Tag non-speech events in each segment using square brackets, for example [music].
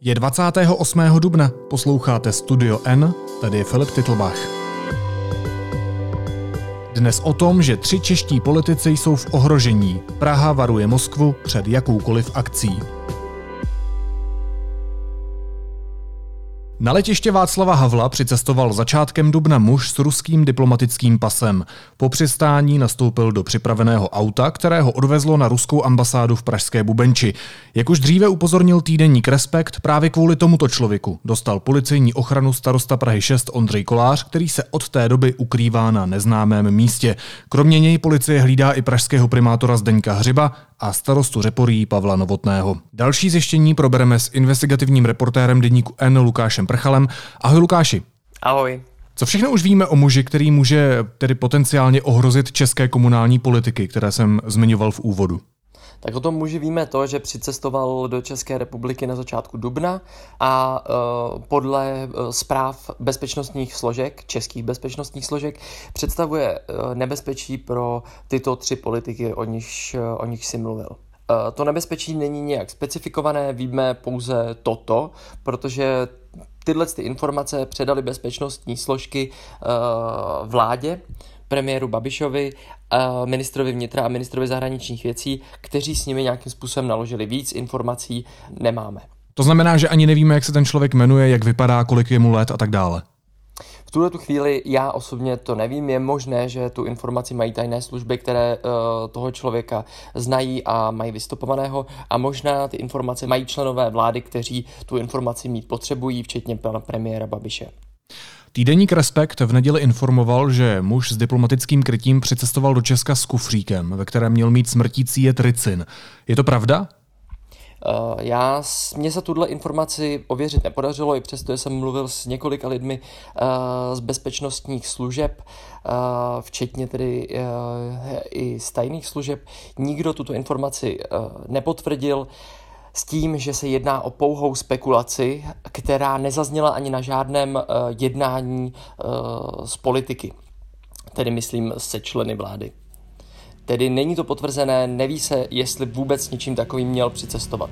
Je 28. dubna, posloucháte Studio N, tady je Filip Titlbach. Dnes o tom, že tři čeští politici jsou v ohrožení. Praha varuje Moskvu před jakoukoliv akcí. Na letiště Václava Havla přicestoval začátkem dubna muž s ruským diplomatickým pasem. Po přistání nastoupil do připraveného auta, které ho odvezlo na ruskou ambasádu v Pražské Bubenči. Jak už dříve upozornil týdenník Respekt, právě kvůli tomuto člověku dostal policejní ochranu starosta Prahy 6 Ondřej Kolář, který se od té doby ukrývá na neznámém místě. Kromě něj policie hlídá i pražského primátora Zdeňka Hřiba a starostu Řeporí Pavla Novotného. Další zjištění probereme s investigativním reportérem deníku N Lukášem Prchalem. Ahoj Lukáši. Ahoj. Co všechno už víme o muži, který může tedy potenciálně ohrozit české komunální politiky, které jsem zmiňoval v úvodu? Tak o tom muži víme to, že přicestoval do České republiky na začátku dubna a uh, podle uh, zpráv bezpečnostních složek, českých bezpečnostních složek, představuje uh, nebezpečí pro tyto tři politiky, o nich, o nich si mluvil. To nebezpečí není nějak specifikované, víme pouze toto, protože tyhle ty informace předali bezpečnostní složky vládě premiéru Babišovi, ministrovi vnitra a ministrovi zahraničních věcí, kteří s nimi nějakým způsobem naložili. Víc informací nemáme. To znamená, že ani nevíme, jak se ten člověk jmenuje, jak vypadá, kolik je mu let a tak dále. V tuhle tu chvíli já osobně to nevím. Je možné, že tu informaci mají tajné služby, které uh, toho člověka znají a mají vystupovaného a možná ty informace mají členové vlády, kteří tu informaci mít potřebují, včetně pana premiéra Babiše. Týdeník Respekt v neděli informoval, že muž s diplomatickým krytím přicestoval do Česka s kufříkem, ve kterém měl mít smrtící je tricin. Je to pravda? Uh, já, mně se tuhle informaci ověřit nepodařilo, i přesto jsem mluvil s několika lidmi uh, z bezpečnostních služeb, uh, včetně tedy i z tajných služeb. Nikdo tuto informaci nepotvrdil s tím, že se jedná o pouhou spekulaci, která nezazněla ani na žádném uh, jednání uh, z politiky, tedy myslím se členy vlády. Tedy není to potvrzené, neví se, jestli vůbec něčím takovým měl přicestovat.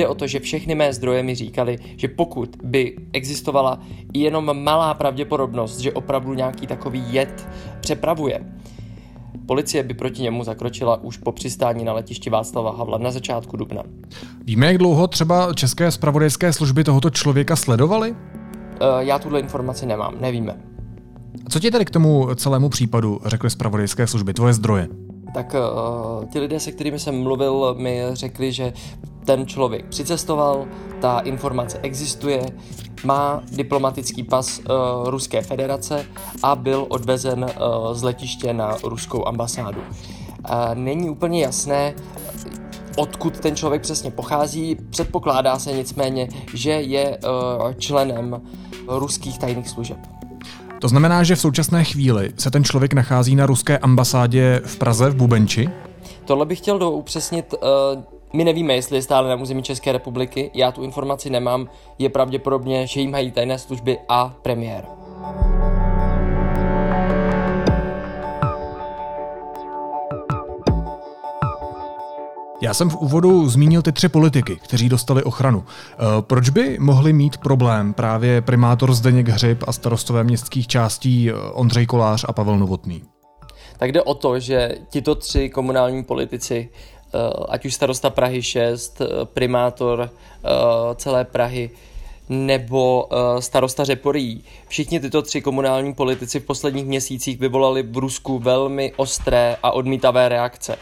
Jde o to, že všechny mé zdroje mi říkali, že pokud by existovala jenom malá pravděpodobnost, že opravdu nějaký takový jed přepravuje, Policie by proti němu zakročila už po přistání na letišti Václava Havla na začátku dubna. Víme, jak dlouho třeba české spravodajské služby tohoto člověka sledovaly? Uh, já tuhle informaci nemám, nevíme. Co ti tedy k tomu celému případu řekly spravodajské služby, tvoje zdroje? Tak uh, ti lidé, se kterými jsem mluvil, mi řekli, že ten člověk přicestoval, ta informace existuje, má diplomatický pas uh, Ruské federace a byl odvezen uh, z letiště na ruskou ambasádu. Uh, není úplně jasné, odkud ten člověk přesně pochází. Předpokládá se nicméně, že je uh, členem ruských tajných služeb. To znamená, že v současné chvíli se ten člověk nachází na ruské ambasádě v Praze v Bubenči? Tohle bych chtěl doupřesnit. Uh, my nevíme, jestli je stále na území České republiky, já tu informaci nemám, je pravděpodobně, že jim mají tajné služby a premiér. Já jsem v úvodu zmínil ty tři politiky, kteří dostali ochranu. Eh, proč by mohli mít problém právě primátor Zdeněk Hřib a starostové městských částí eh, Ondřej Kolář a Pavel Novotný? Tak jde o to, že tito tři komunální politici, eh, ať už starosta Prahy 6, primátor celé Prahy, nebo starosta Řeporí. Všichni tyto tři komunální politici v posledních měsících vyvolali v Rusku velmi ostré a odmítavé reakce.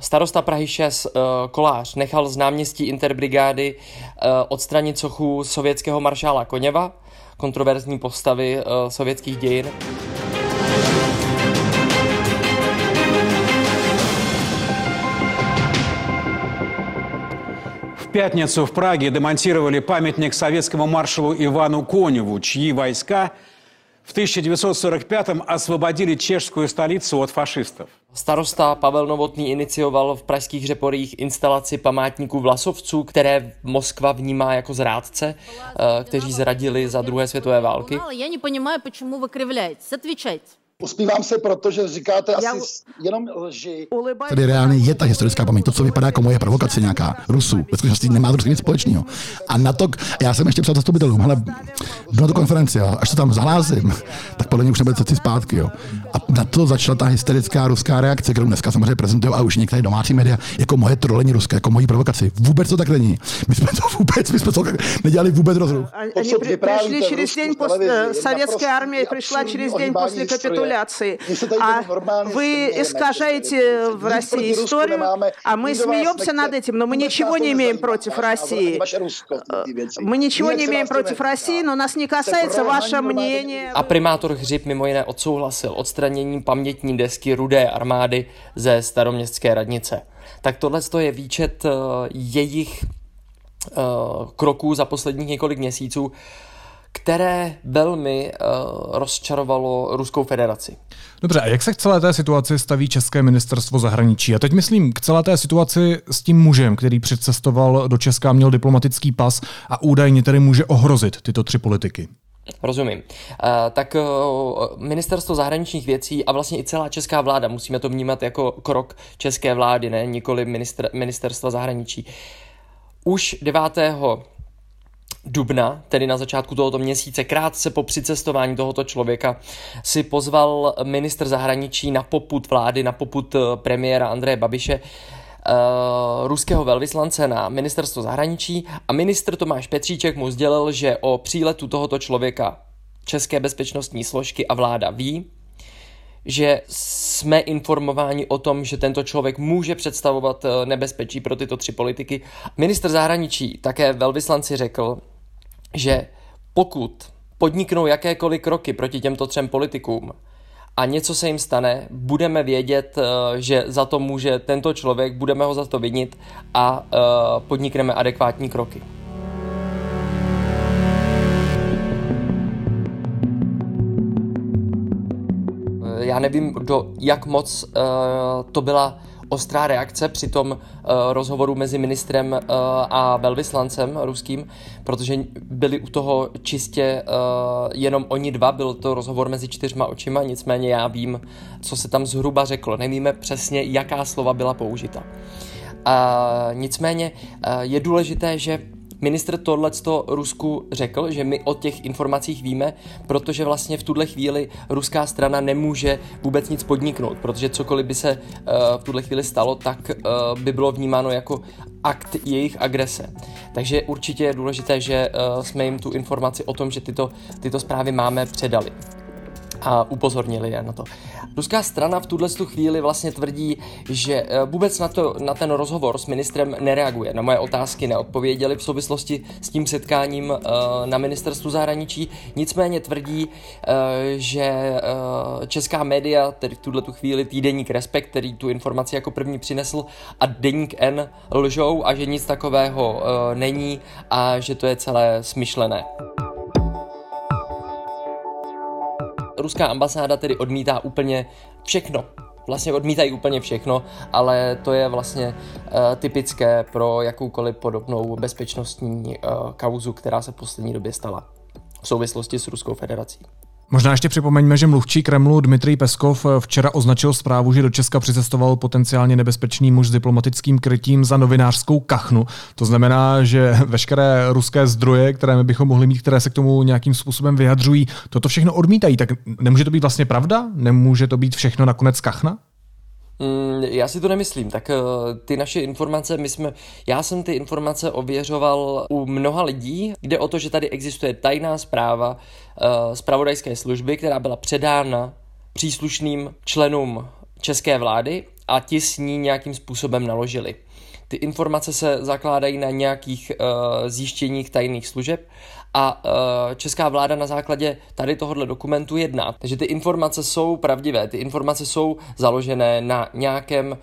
Starosta Prahy 6 uh, eh, Kolář nechal z náměstí Interbrigády uh, odstranit sochu sovětského maršála Koněva, kontroverzní postavy uh, sovětských dějin. В пятницу в Праге демонтировали памятник советскому маршалу Ивану Коневу, чьи войска – v 1945 osvobodili českou stolici od fašistů. Starosta Pavel Novotný inicioval v pražských řeporích instalaci památníků vlasovců, které Moskva vnímá jako zrádce, eh, kteří zradili za druhé světové války. Já nevím, proč vy kривляетесь. Отвечайте. Uspívám se, protože říkáte asi Já... jenom lži. Tady reálně je ta historická paměť. To, co vypadá jako moje provokace nějaká Rusů, ve skutečnosti nemá to nic společného. A na to, já jsem ještě psal zastupitelům, ale na to konferenci, jo, až to tam zahlásím, [laughs] tak podle mě už nebude cesty zpátky. Jo. A na to začala ta hysterická ruská reakce, kterou dneska samozřejmě prezentují a už některé domácí média jako moje trolení ruské, jako moji provokaci. Vůbec to tak není. My jsme to vůbec, my jsme to nedělali vůbec rozruch. Они пришли через день после советская армия пришла через день после капитуляции. А вы искажаете в России историю, а мы смеемся над этим, но мы ничего не имеем против России. Мы ничего не имеем против России, но нас не касается ваше мнение. A primátor Hřib mimo jiné odsouhlasil odstranění pamětní desky Rudé armády ze staroměstské radnice. Tak tohle je výčet jejich kroků za posledních několik měsíců, které velmi uh, rozčarovalo Ruskou federaci. Dobře, a jak se k celé té situaci staví České ministerstvo zahraničí? A teď myslím k celé té situaci s tím mužem, který předcestoval do Česka, měl diplomatický pas a údajně tedy může ohrozit tyto tři politiky. Rozumím. Uh, tak uh, ministerstvo zahraničních věcí a vlastně i celá česká vláda, musíme to vnímat jako krok české vlády, ne nikoli minister, ministerstva zahraničí. Už 9 dubna, tedy na začátku tohoto měsíce, krátce po přicestování tohoto člověka, si pozval ministr zahraničí na poput vlády, na poput eh, premiéra Andreje Babiše, Uh, ruského velvyslance na ministerstvo zahraničí. A ministr Tomáš Petříček mu sdělil, že o příletu tohoto člověka české bezpečnostní složky a vláda ví, že jsme informováni o tom, že tento člověk může představovat eh, nebezpečí pro tyto tři politiky. Minister zahraničí také velvyslanci řekl, že pokud podniknou jakékoliv kroky proti těmto třem politikům a něco se jim stane, budeme vědět, eh, že za to může tento člověk, budeme ho za to vinit a eh, podnikneme adekvátní kroky. Nevím, do jak moc uh, to byla ostrá reakce při tom uh, rozhovoru mezi ministrem uh, a velvyslancem ruským, protože byli u toho čistě uh, jenom oni dva, byl to rozhovor mezi čtyřma očima, nicméně já vím, co se tam zhruba řeklo. Nevíme přesně, jaká slova byla použita. Uh, nicméně uh, je důležité, že Ministr tohle Rusku řekl, že my o těch informacích víme, protože vlastně v tuhle chvíli ruská strana nemůže vůbec nic podniknout, protože cokoliv by se uh, v tuhle chvíli stalo, tak uh, by bylo vnímáno jako akt jejich agrese. Takže určitě je důležité, že uh, jsme jim tu informaci o tom, že tyto, tyto zprávy máme, předali a upozornili je na to. Ruská strana v tuhle chvíli vlastně tvrdí, že eh, vůbec na, to, na ten rozhovor s ministrem nereaguje. Na moje otázky neodpověděli v souvislosti s tím setkáním eh, na ministerstvu zahraničí. Nicméně tvrdí, eh, že česká média, tedy v tuhle chvíli týdeník Respekt, který tu informaci jako první přinesl, a deník N lžou a že nic takového není a že to je celé smyšlené. Ruská ambasáda tedy odmítá úplně všechno. Vlastně odmítají úplně všechno, ale to je vlastně uh, typické pro jakoukoliv podobnou bezpečnostní uh, kauzu, která se v poslední době stala v souvislosti s Ruskou federací. Možná ještě připomeňme, že mluvčí Kremlu Dmitrij Peskov včera označil zprávu, že do Česka přicestoval potenciálně nebezpečný muž s diplomatickým krytím za novinářskou kachnu. To znamená, že [laughs] veškeré ruské zdroje, které my bychom mohli mít, které se k tomu nějakým způsobem vyjadřují, toto všechno odmítají. Tak nemůže to být vlastně pravda? Nemůže to být všechno nakonec kachna? Mm, já si to nemyslím. Tak uh, ty naše informace, my jsme, já jsem ty informace ověřoval u mnoha lidí. Jde o to, že tady existuje tajná zpráva uh, zpravodajské služby, která byla předána příslušným členům české vlády a ti s ní nějakým způsobem naložili. Ty informace se zakládají na nějakých uh, zjištěních tajných služeb a uh, česká vláda na základě tady tohohle dokumentu jedná. Takže ty informace jsou pravdivé, ty informace jsou založené na nějakém, uh,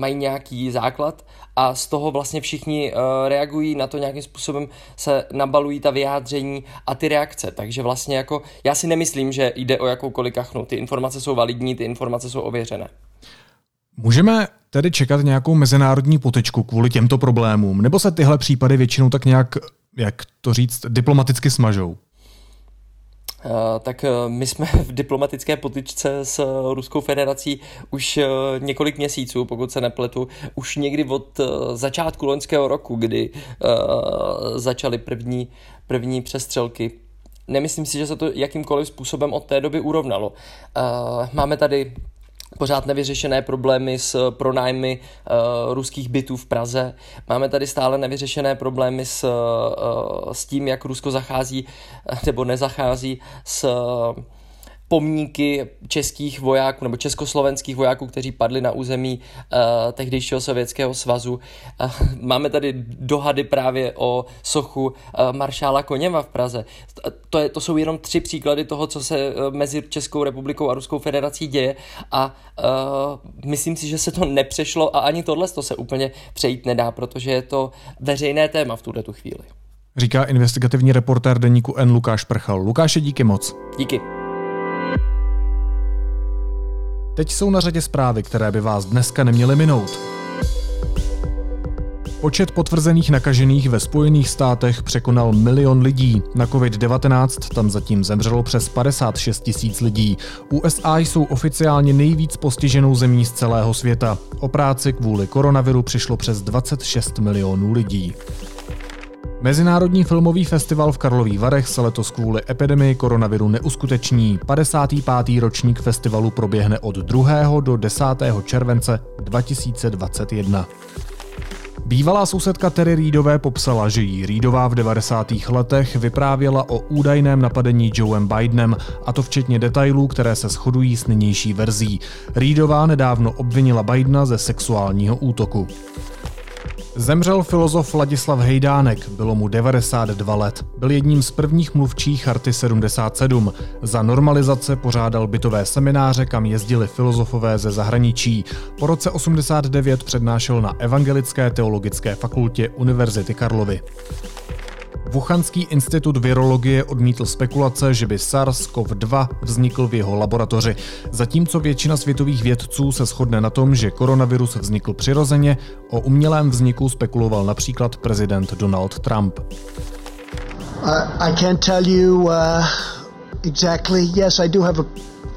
mají nějaký základ a z toho vlastně všichni uh, reagují na to nějakým způsobem, se nabalují ta vyjádření a ty reakce. Takže vlastně jako já si nemyslím, že jde o jakoukoliv kachnu. Ty informace jsou validní, ty informace jsou ověřené. Můžeme tedy čekat nějakou mezinárodní potečku kvůli těmto problémům, nebo se tyhle případy většinou tak nějak jak to říct, diplomaticky smažou? tak my jsme [laughs] v diplomatické potyčce s Ruskou federací už několik měsíců, pokud se nepletu, už někdy od začátku loňského roku, kdy začaly první, první přestřelky nemyslím si, že se to jakýmkoliv způsobem od té doby urovnalo. Máme tady pořád nevyřešené problémy s pronájmy uh, ruských bytů v Praze. Máme tady stále nevyřešené problémy s, uh, s tím, jak Rusko zachází nebo nezachází s uh, pomníky českých vojáků nebo československých vojáků, kteří padli na území uh, tehdejšího Sovětského svazu. Uh, máme tady dohady právě o sochu uh, maršála Koněva v Praze. To, je, to jsou jenom tři příklady toho, co se uh, mezi Českou republikou a Ruskou federací děje a uh, myslím si, že se to nepřešlo a ani tohle to se úplně přejít nedá, protože je to veřejné téma v tuhle tu chvíli. Říká investigativní reportér deníku N. Lukáš Prchal. Lukáše, díky moc. Díky. Teď jsou na řadě zprávy, které by vás dneska neměly minout. Počet potvrzených nakažených ve Spojených státech překonal milion lidí. Na COVID-19 tam zatím zemřelo přes 56 tisíc lidí. USA jsou oficiálně nejvíc postiženou zemí z celého světa. O práci kvůli koronaviru přišlo přes 26 milionů lidí. Mezinárodní filmový festival v Karlových Varech se letos kvůli epidemii koronaviru neuskuteční. 55. ročník festivalu proběhne od 2. do 10. července 2021. Bývalá sousedka Terry Reidové popsala, že jí Reidová v 90. letech vyprávěla o údajném napadení Joeem Bidenem, a to včetně detailů, které se shodují s nynější verzí. Reidová nedávno obvinila Bidena ze sexuálního útoku. Zemřel filozof Ladislav Hejdánek, bylo mu 92 let. Byl jedním z prvních mluvčích Charty 77. Za normalizace pořádal bytové semináře, kam jezdili filozofové ze zahraničí. Po roce 89 přednášel na Evangelické teologické fakultě Univerzity Karlovy. Wuhanský institut virologie odmítl spekulace, že by SARS-CoV-2 vznikl v jeho laboratoři. Zatímco většina světových vědců se shodne na tom, že koronavirus vznikl přirozeně, o umělém vzniku spekuloval například prezident Donald Trump. Uh, I can't tell you uh, exactly. Yes, I do have a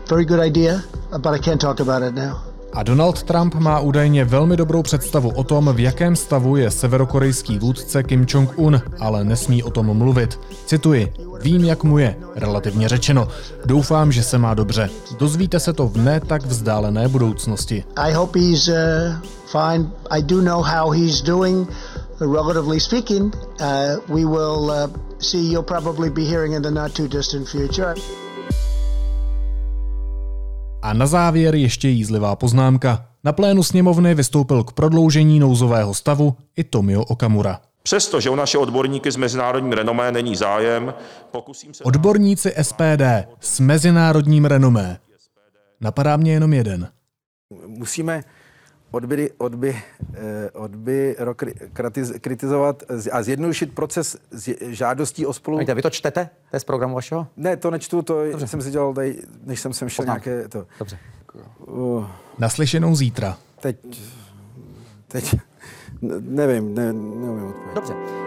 very good idea, but I can't talk about it now. A Donald Trump má údajně velmi dobrou představu o tom, v jakém stavu je severokorejský vůdce Kim Jong-un, ale nesmí o tom mluvit. Cituji, vím, jak mu je, relativně řečeno. Doufám, že se má dobře. Dozvíte se to v ne tak vzdálené budoucnosti. I hope he's uh, fine. I do know how he's doing. Relatively speaking, uh, we will uh, see you'll probably be hearing in the not too distant future. A na závěr ještě jízlivá poznámka. Na plénu sněmovny vystoupil k prodloužení nouzového stavu i Tomio Okamura. Přestože o naše odborníky s mezinárodním renomé není zájem, pokusím se... Odborníci SPD s mezinárodním renomé. Napadá mě jenom jeden. Musíme odby, odby, eh, odby kritizovat a zjednodušit proces žádostí o spolu... Víte, vy to čtete? To je z programu vašeho? Ne, to nečtu, to Dobře. jsem si dělal tady, než jsem sem šel nějaké... To. Dobře. Uh, Naslyšenou zítra. Teď, teď, [laughs] nevím, ne, nevím odpovědět. Dobře.